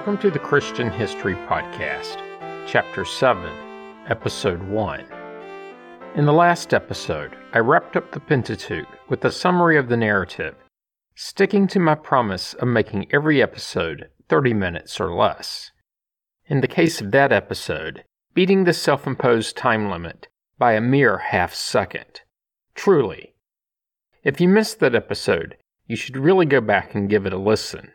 Welcome to the Christian History Podcast, Chapter 7, Episode 1. In the last episode, I wrapped up the Pentateuch with a summary of the narrative, sticking to my promise of making every episode 30 minutes or less. In the case of that episode, beating the self imposed time limit by a mere half second. Truly. If you missed that episode, you should really go back and give it a listen.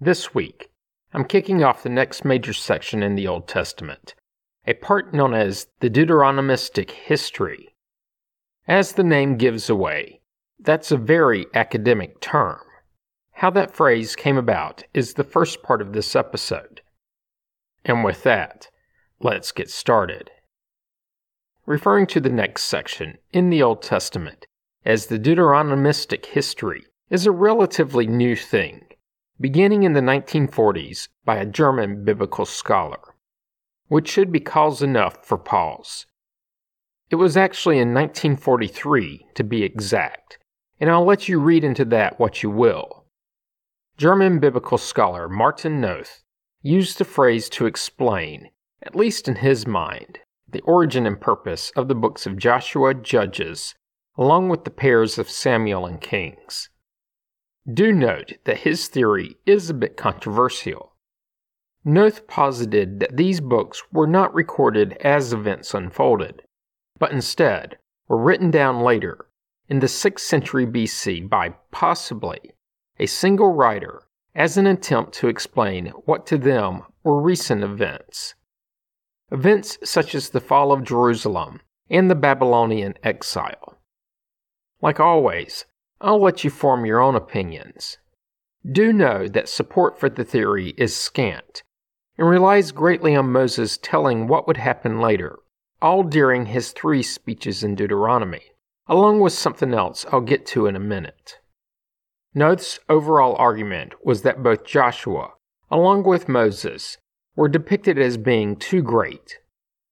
This week, I'm kicking off the next major section in the Old Testament, a part known as the Deuteronomistic history. As the name gives away, that's a very academic term. How that phrase came about is the first part of this episode. And with that, let's get started. Referring to the next section in the Old Testament as the Deuteronomistic history, is a relatively new thing, beginning in the 1940s by a German biblical scholar, which should be cause enough for pause. It was actually in 1943, to be exact, and I'll let you read into that what you will. German biblical scholar Martin Noth used the phrase to explain, at least in his mind, the origin and purpose of the books of Joshua, Judges, along with the pairs of Samuel and Kings. Do note that his theory is a bit controversial. Noth posited that these books were not recorded as events unfolded, but instead were written down later, in the 6th century BC, by possibly a single writer as an attempt to explain what to them were recent events. Events such as the fall of Jerusalem and the Babylonian exile. Like always, I'll let you form your own opinions. Do know that support for the theory is scant and relies greatly on Moses telling what would happen later, all during his three speeches in Deuteronomy, along with something else I'll get to in a minute. Noth's overall argument was that both Joshua, along with Moses, were depicted as being too great,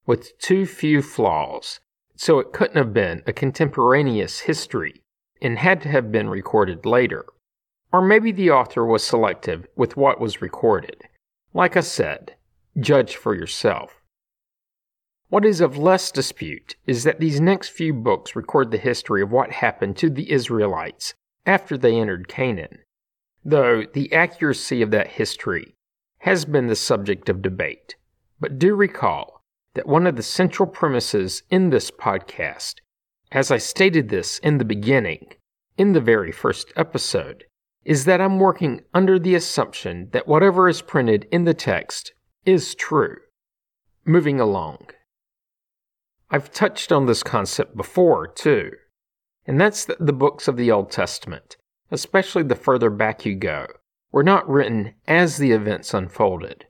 with too few flaws, so it couldn't have been a contemporaneous history and had to have been recorded later. Or maybe the author was selective with what was recorded. Like I said, judge for yourself. What is of less dispute is that these next few books record the history of what happened to the Israelites after they entered Canaan, though the accuracy of that history has been the subject of debate. But do recall that one of the central premises in this podcast as I stated this in the beginning, in the very first episode, is that I'm working under the assumption that whatever is printed in the text is true. Moving along. I've touched on this concept before, too, and that's that the books of the Old Testament, especially the further back you go, were not written as the events unfolded.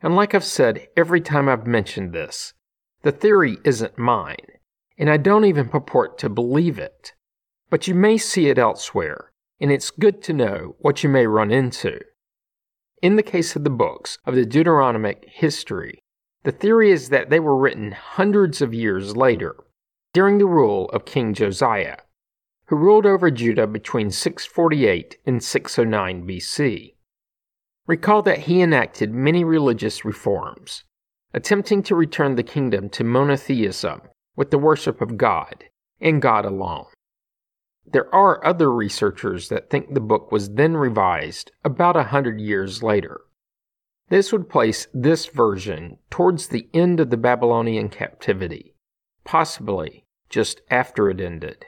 And like I've said every time I've mentioned this, the theory isn't mine and I don't even purport to believe it. But you may see it elsewhere, and it's good to know what you may run into. In the case of the books of the Deuteronomic history, the theory is that they were written hundreds of years later, during the rule of King Josiah, who ruled over Judah between 648 and 609 BC. Recall that he enacted many religious reforms, attempting to return the kingdom to monotheism with the worship of God and God alone. There are other researchers that think the book was then revised about a hundred years later. This would place this version towards the end of the Babylonian captivity, possibly just after it ended.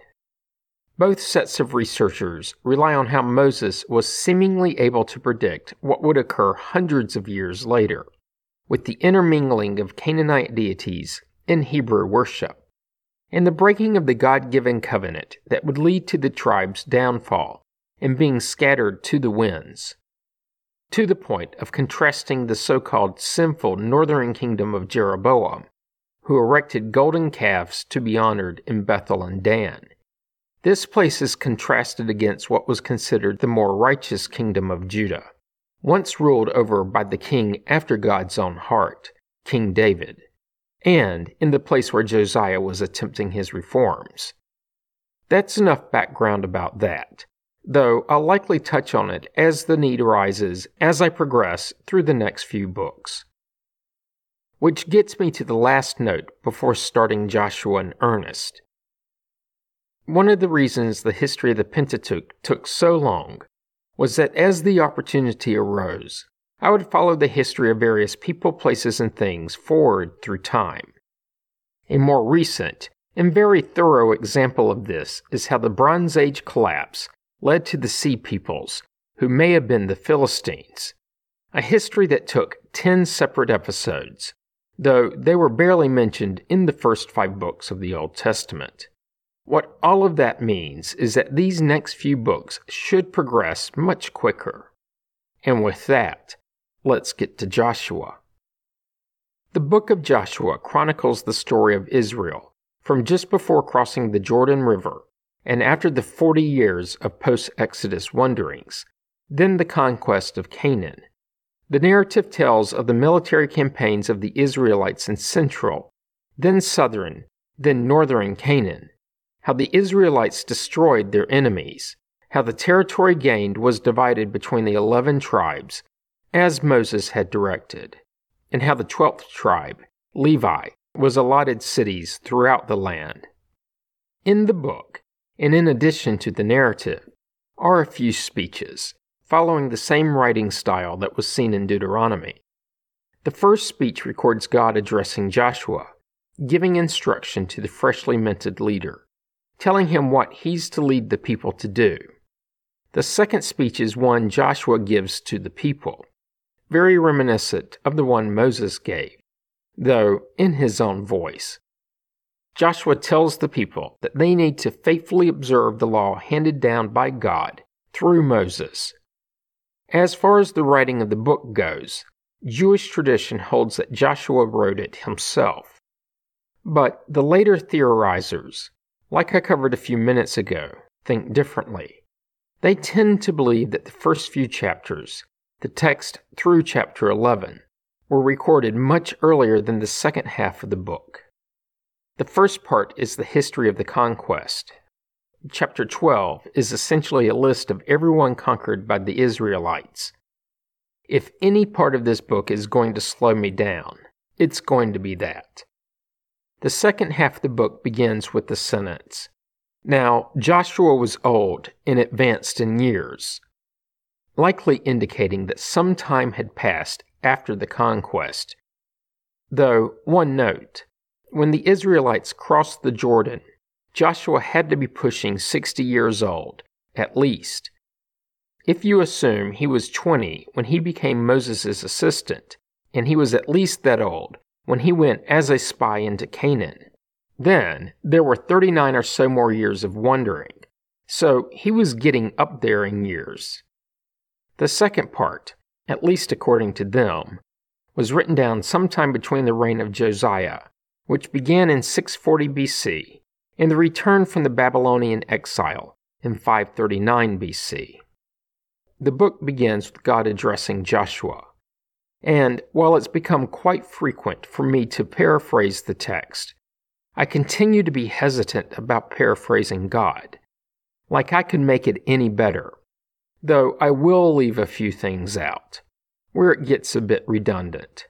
Both sets of researchers rely on how Moses was seemingly able to predict what would occur hundreds of years later, with the intermingling of Canaanite deities in Hebrew worship, and the breaking of the God given covenant that would lead to the tribe's downfall and being scattered to the winds, to the point of contrasting the so called sinful northern kingdom of Jeroboam, who erected golden calves to be honored in Bethel and Dan. This place is contrasted against what was considered the more righteous kingdom of Judah, once ruled over by the king after God's own heart, King David and in the place where Josiah was attempting his reforms. That's enough background about that, though I'll likely touch on it as the need arises as I progress through the next few books. Which gets me to the last note before starting Joshua in earnest. One of the reasons the history of the Pentateuch took so long was that as the opportunity arose, I would follow the history of various people, places, and things forward through time. A more recent and very thorough example of this is how the Bronze Age collapse led to the Sea Peoples, who may have been the Philistines, a history that took 10 separate episodes, though they were barely mentioned in the first five books of the Old Testament. What all of that means is that these next few books should progress much quicker. And with that, let's get to Joshua. The book of Joshua chronicles the story of Israel from just before crossing the Jordan River and after the 40 years of post Exodus wanderings, then the conquest of Canaan. The narrative tells of the military campaigns of the Israelites in central, then southern, then northern Canaan, how the Israelites destroyed their enemies, how the territory gained was divided between the eleven tribes, as Moses had directed, and how the twelfth tribe, Levi, was allotted cities throughout the land. In the book, and in addition to the narrative, are a few speeches, following the same writing style that was seen in Deuteronomy. The first speech records God addressing Joshua, giving instruction to the freshly minted leader, telling him what he's to lead the people to do. The second speech is one Joshua gives to the people, very reminiscent of the one Moses gave, though in his own voice. Joshua tells the people that they need to faithfully observe the law handed down by God through Moses. As far as the writing of the book goes, Jewish tradition holds that Joshua wrote it himself. But the later theorizers, like I covered a few minutes ago, think differently. They tend to believe that the first few chapters, the text through chapter 11, were recorded much earlier than the second half of the book. The first part is the history of the conquest. Chapter 12 is essentially a list of everyone conquered by the Israelites. If any part of this book is going to slow me down, it's going to be that. The second half of the book begins with the sentence Now Joshua was old and advanced in years, likely indicating that some time had passed after the conquest. Though, one note, when the Israelites crossed the Jordan, Joshua had to be pushing 60 years old, at least. If you assume he was 20 when he became Moses' assistant, and he was at least that old when he went as a spy into Canaan, then there were 39 or so more years of wandering, so he was getting up there in years. The second part, at least according to them, was written down sometime between the reign of Josiah which began in 640 BC, and the return from the Babylonian exile in 539 BC. The book begins with God addressing Joshua. And while it's become quite frequent for me to paraphrase the text, I continue to be hesitant about paraphrasing God. Like I could make it any better, though I will leave a few things out, where it gets a bit redundant.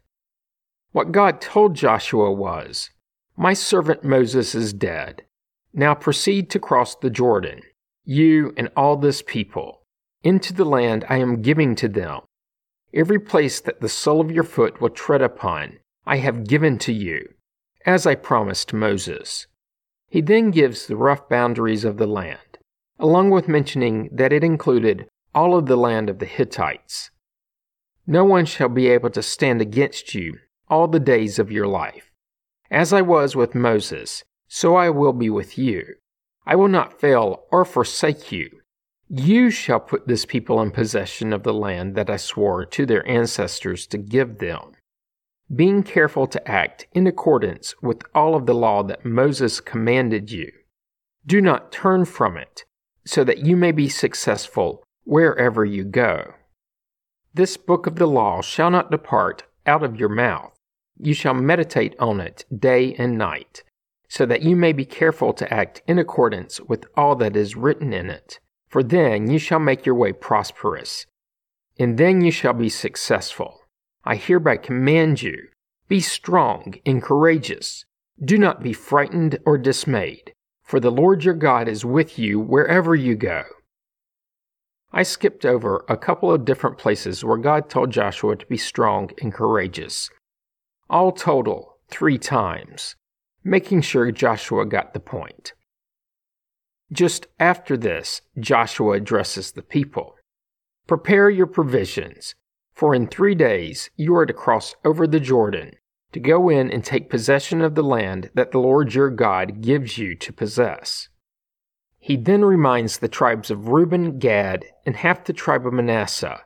What God told Joshua was, My servant Moses is dead. Now proceed to cross the Jordan, you and all this people, into the land I am giving to them. Every place that the sole of your foot will tread upon, I have given to you, as I promised Moses. He then gives the rough boundaries of the land, along with mentioning that it included all of the land of the Hittites. No one shall be able to stand against you all the days of your life. As I was with Moses, so I will be with you. I will not fail or forsake you. You shall put this people in possession of the land that I swore to their ancestors to give them. Being careful to act in accordance with all of the law that Moses commanded you. Do not turn from it, so that you may be successful wherever you go. This book of the law shall not depart out of your mouth you shall meditate on it day and night, so that you may be careful to act in accordance with all that is written in it. for then you shall make your way prosperous, and then you shall be successful. I hereby command you be strong and courageous. Do not be frightened or dismayed, for the Lord your God is with you wherever you go. I skipped over a couple of different places where God told Joshua to be strong and courageous. All total, three times, making sure Joshua got the point. Just after this, Joshua addresses the people Prepare your provisions, for in three days you are to cross over the Jordan, to go in and take possession of the land that the Lord your God gives you to possess. He then reminds the tribes of Reuben, Gad, and half the tribe of Manasseh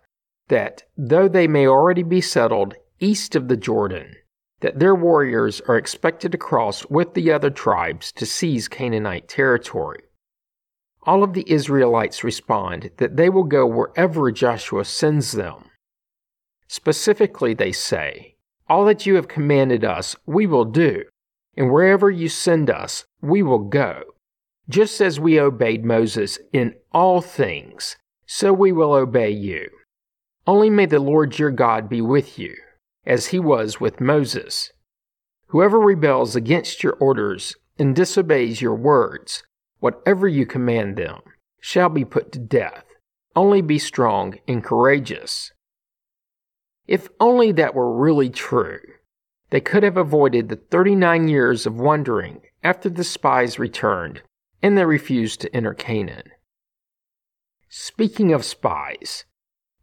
that, though they may already be settled east of the Jordan, that their warriors are expected to cross with the other tribes to seize Canaanite territory. All of the Israelites respond that they will go wherever Joshua sends them. Specifically, they say, All that you have commanded us, we will do, and wherever you send us, we will go. Just as we obeyed Moses in all things, so we will obey you. Only may the Lord your God be with you, as he was with Moses. Whoever rebels against your orders and disobeys your words, whatever you command them, shall be put to death. Only be strong and courageous. If only that were really true, they could have avoided the 39 years of wandering after the spies returned and they refused to enter Canaan. Speaking of spies,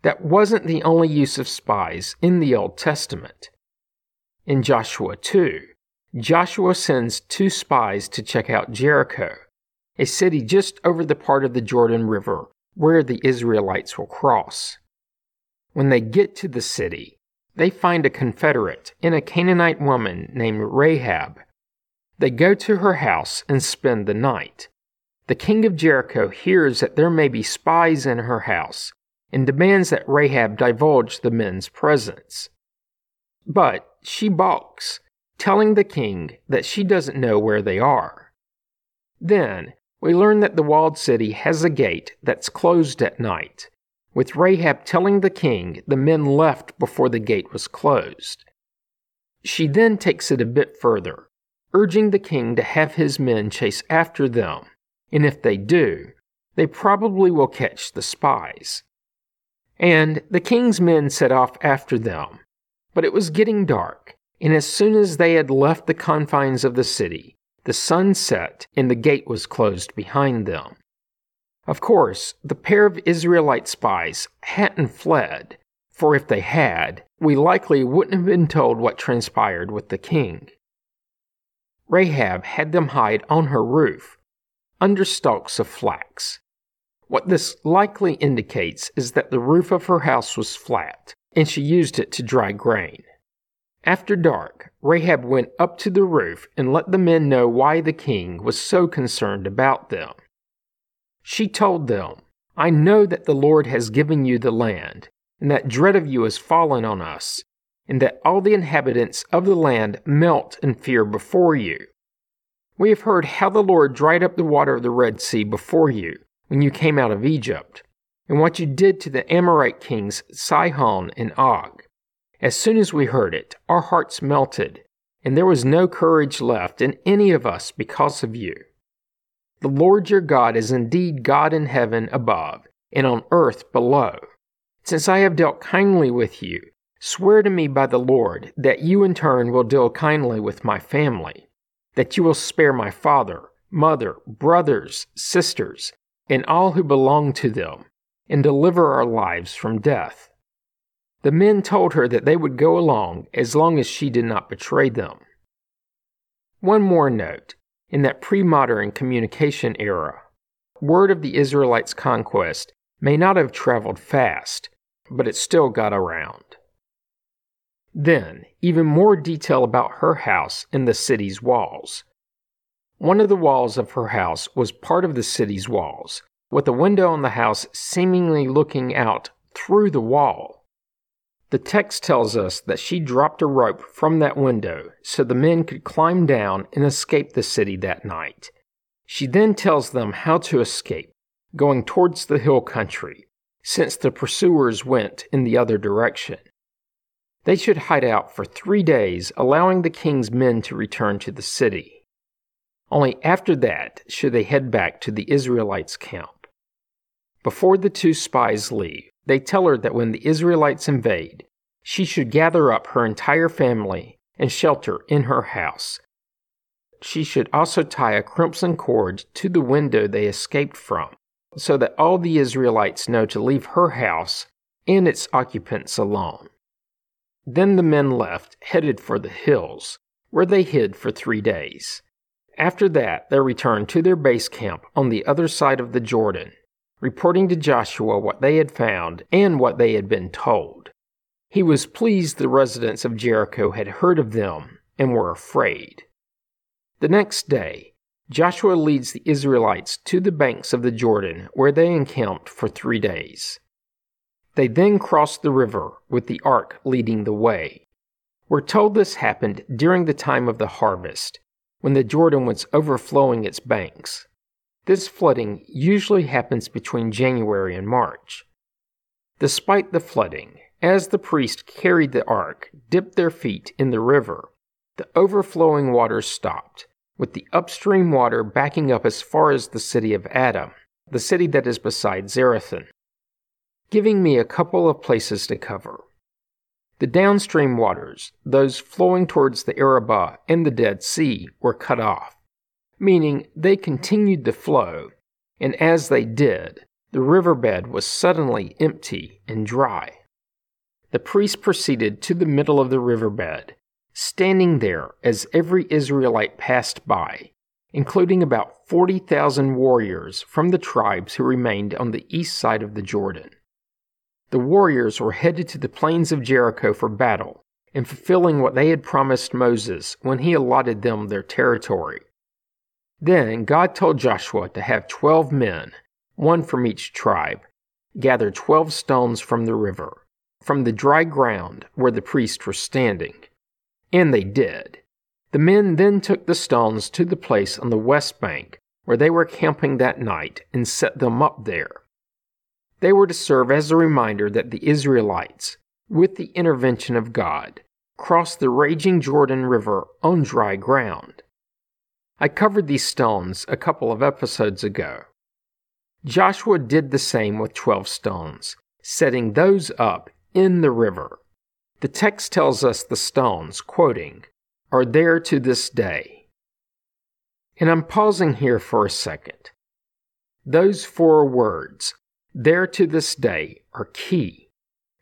that wasn't the only use of spies in the Old Testament. In Joshua 2, Joshua sends two spies to check out Jericho, a city just over the part of the Jordan River where the Israelites will cross. When they get to the city, they find a confederate in a Canaanite woman named Rahab they go to her house and spend the night. The king of Jericho hears that there may be spies in her house and demands that Rahab divulge the men's presence. But she balks, telling the king that she doesn't know where they are. Then we learn that the walled city has a gate that's closed at night, with Rahab telling the king the men left before the gate was closed. She then takes it a bit further urging the king to have his men chase after them, and if they do, they probably will catch the spies. And the king's men set off after them. But it was getting dark, and as soon as they had left the confines of the city, the sun set and the gate was closed behind them. Of course, the pair of Israelite spies hadn't fled, for if they had, we likely wouldn't have been told what transpired with the king. Rahab had them hide on her roof, under stalks of flax. What this likely indicates is that the roof of her house was flat, and she used it to dry grain. After dark, Rahab went up to the roof and let the men know why the king was so concerned about them. She told them, I know that the Lord has given you the land, and that dread of you has fallen on us, and that all the inhabitants of the land melt in fear before you. We have heard how the Lord dried up the water of the Red Sea before you when you came out of Egypt, and what you did to the Amorite kings Sihon and Og. As soon as we heard it, our hearts melted, and there was no courage left in any of us because of you. The Lord your God is indeed God in heaven above and on earth below. Since I have dealt kindly with you, Swear to me by the Lord that you in turn will deal kindly with my family, that you will spare my father, mother, brothers, sisters, and all who belong to them, and deliver our lives from death. The men told her that they would go along as long as she did not betray them. One more note in that pre modern communication era, word of the Israelites' conquest may not have traveled fast, but it still got around. Then, even more detail about her house and the city's walls. One of the walls of her house was part of the city's walls, with a window on the house seemingly looking out through the wall. The text tells us that she dropped a rope from that window so the men could climb down and escape the city that night. She then tells them how to escape, going towards the hill country, since the pursuers went in the other direction. They should hide out for three days, allowing the king's men to return to the city. Only after that should they head back to the Israelites' camp. Before the two spies leave, they tell her that when the Israelites invade, she should gather up her entire family and shelter in her house. She should also tie a crimson cord to the window they escaped from, so that all the Israelites know to leave her house and its occupants alone. Then the men left, headed for the hills, where they hid for three days. After that, they returned to their base camp on the other side of the Jordan, reporting to Joshua what they had found and what they had been told. He was pleased the residents of Jericho had heard of them and were afraid. The next day, Joshua leads the Israelites to the banks of the Jordan, where they encamped for three days. They then crossed the river, with the ark leading the way. We're told this happened during the time of the harvest, when the Jordan was overflowing its banks. This flooding usually happens between January and March. Despite the flooding, as the priests carried the ark, dipped their feet in the river, the overflowing waters stopped, with the upstream water backing up as far as the city of Adam, the city that is beside Zarethan, giving me a couple of places to cover. The downstream waters, those flowing towards the Arabah and the Dead Sea, were cut off, meaning they continued to flow, and as they did, the riverbed was suddenly empty and dry. The priest proceeded to the middle of the riverbed, standing there as every Israelite passed by, including about 40,000 warriors from the tribes who remained on the east side of the Jordan. The warriors were headed to the plains of Jericho for battle and fulfilling what they had promised Moses when he allotted them their territory. Then God told Joshua to have twelve men, one from each tribe, gather twelve stones from the river, from the dry ground where the priests were standing. And they did. The men then took the stones to the place on the west bank where they were camping that night and set them up there. They were to serve as a reminder that the Israelites, with the intervention of God, crossed the raging Jordan River on dry ground. I covered these stones a couple of episodes ago. Joshua did the same with 12 stones, setting those up in the river. The text tells us the stones, quoting, are there to this day. And I'm pausing here for a second. Those four words, there to this day are key,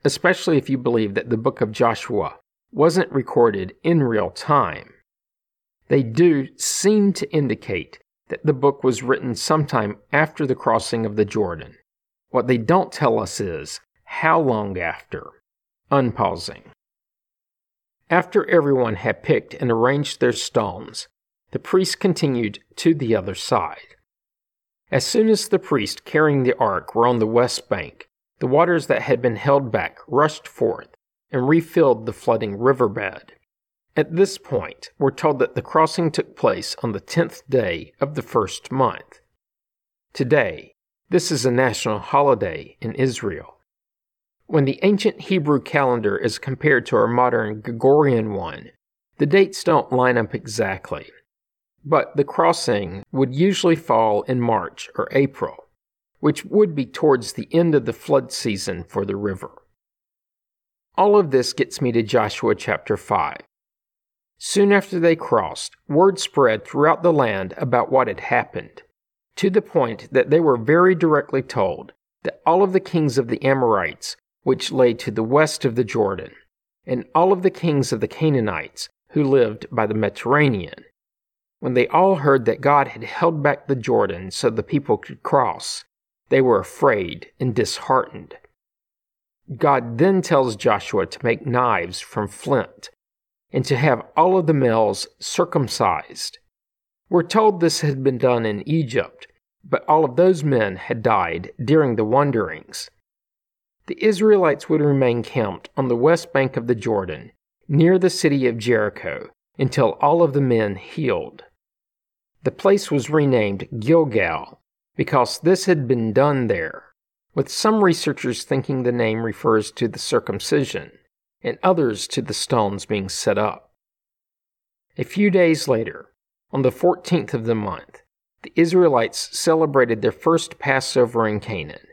especially if you believe that the book of Joshua wasn't recorded in real time. They do seem to indicate that the book was written sometime after the crossing of the Jordan. What they don't tell us is how long after. Unpausing. After everyone had picked and arranged their stones, the priest continued to the other side. As soon as the priest carrying the ark were on the west bank, the waters that had been held back rushed forth and refilled the flooding riverbed. At this point, we're told that the crossing took place on the tenth day of the first month. Today, this is a national holiday in Israel. When the ancient Hebrew calendar is compared to our modern Gregorian one, the dates don't line up exactly but the crossing would usually fall in March or April, which would be towards the end of the flood season for the river. All of this gets me to Joshua chapter 5. Soon after they crossed, word spread throughout the land about what had happened, to the point that they were very directly told that all of the kings of the Amorites, which lay to the west of the Jordan, and all of the kings of the Canaanites, who lived by the Mediterranean, when they all heard that God had held back the Jordan so the people could cross, they were afraid and disheartened. God then tells Joshua to make knives from flint and to have all of the males circumcised. We're told this had been done in Egypt, but all of those men had died during the wanderings. The Israelites would remain camped on the west bank of the Jordan, near the city of Jericho, until all of the men healed. The place was renamed Gilgal, because this had been done there, with some researchers thinking the name refers to the circumcision and others to the stones being set up. A few days later, on the 14th of the month, the Israelites celebrated their first Passover in Canaan.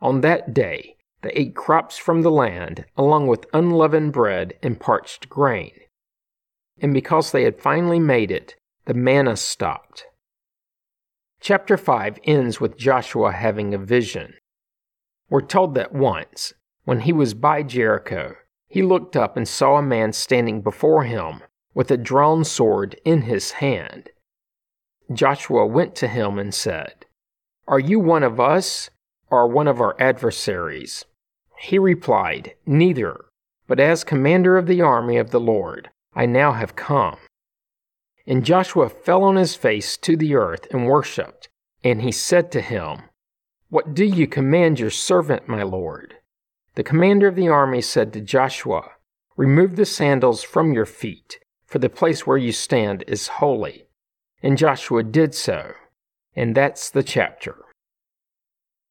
On that day, they ate crops from the land, along with unleavened bread and parched grain. And because they had finally made it, the manna stopped. Chapter 5 ends with Joshua having a vision. We're told that once, when he was by Jericho, he looked up and saw a man standing before him with a drawn sword in his hand. Joshua went to him and said, Are you one of us, or one of our adversaries? He replied, Neither, but as commander of the army of the Lord, I now have come. And Joshua fell on his face to the earth and worshipped. And he said to him, What do you command your servant, my lord? The commander of the army said to Joshua, Remove the sandals from your feet, for the place where you stand is holy. And Joshua did so. And that's the chapter.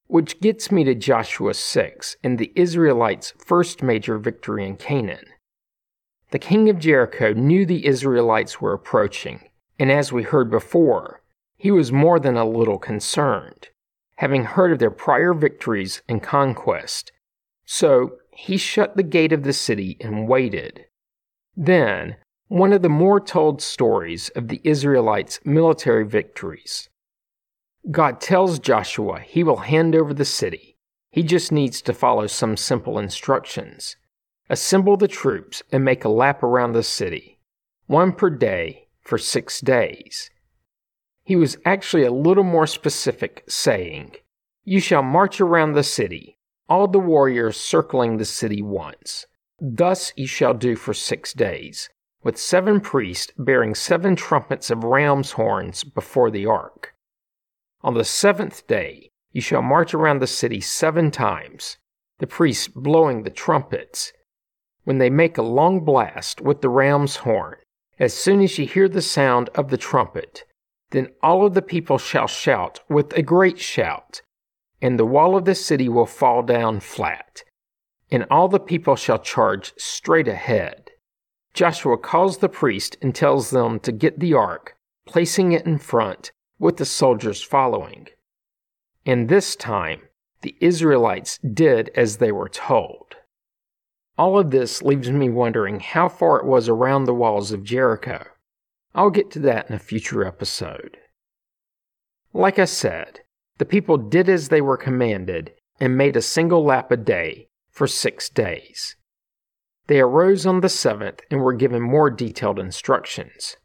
Which gets me to Joshua 6 and the Israelites' first major victory in Canaan. The king of Jericho knew the Israelites were approaching, and as we heard before, he was more than a little concerned, having heard of their prior victories and conquest. So he shut the gate of the city and waited. Then, one of the more told stories of the Israelites' military victories. God tells Joshua he will hand over the city. He just needs to follow some simple instructions. Assemble the troops and make a lap around the city, one per day for six days. He was actually a little more specific, saying, You shall march around the city, all the warriors circling the city once. Thus you shall do for six days with seven priests bearing seven trumpets of ram's horns before the ark. On the seventh day you shall march around the city seven times, the priests blowing the trumpets. When they make a long blast with the ram's horn, as soon as you hear the sound of the trumpet, then all of the people shall shout with a great shout, and the wall of the city will fall down flat, and all the people shall charge straight ahead. Joshua calls the priest and tells them to get the ark, placing it in front, with the soldiers following. And this time, the Israelites did as they were told. All of this leaves me wondering how far it was around the walls of Jericho. I'll get to that in a future episode. Like I said, the people did as they were commanded and made a single lap a day for six days. They arose on the seventh and were given more detailed instructions.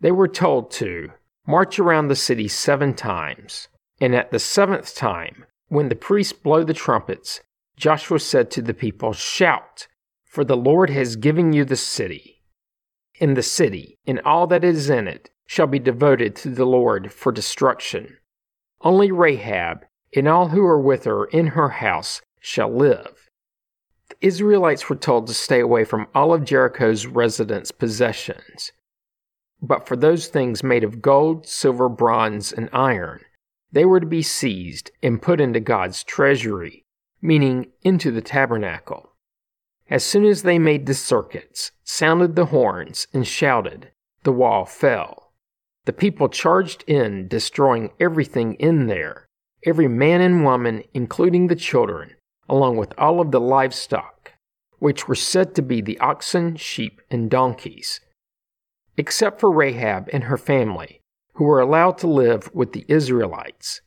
They were told to march around the city seven times, and at the seventh time, when the priests blow the trumpets, Joshua said to the people, Shout, for the Lord has given you the city. And the city, and all that is in it, shall be devoted to the Lord for destruction. Only Rahab and all who are with her in her house shall live. The Israelites were told to stay away from all of Jericho's residents' possessions. But for those things made of gold, silver, bronze, and iron, they were to be seized and put into God's treasury, meaning into the tabernacle. As soon as they made the circuits, sounded the horns, and shouted, the wall fell. The people charged in, destroying everything in there, every man and woman, including the children, along with all of the livestock, which were said to be the oxen, sheep, and donkeys, except for Rahab and her family, who were allowed to live with the Israelites.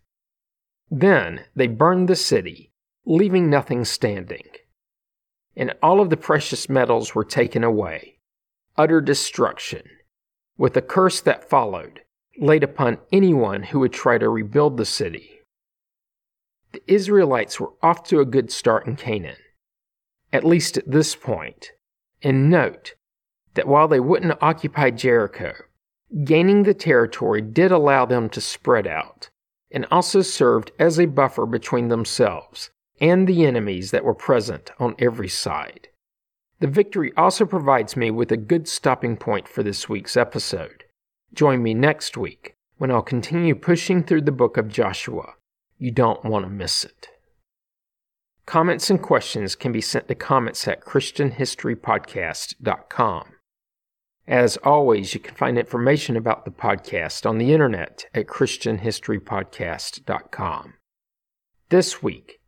Then they burned the city, leaving nothing standing. And all of the precious metals were taken away, utter destruction, with a curse that followed, laid upon anyone who would try to rebuild the city the Israelites were off to a good start in Canaan, at least at this point. And note that while they wouldn't occupy Jericho, gaining the territory did allow them to spread out, and also served as a buffer between themselves and the enemies that were present on every side. The victory also provides me with a good stopping point for this week's episode. Join me next week when I'll continue pushing through the book of Joshua. You don't want to miss it. Comments and questions can be sent to comments at ChristianHistoryPodcast.com. As always, you can find information about the podcast on the internet at ChristianHistoryPodcast.com. This week,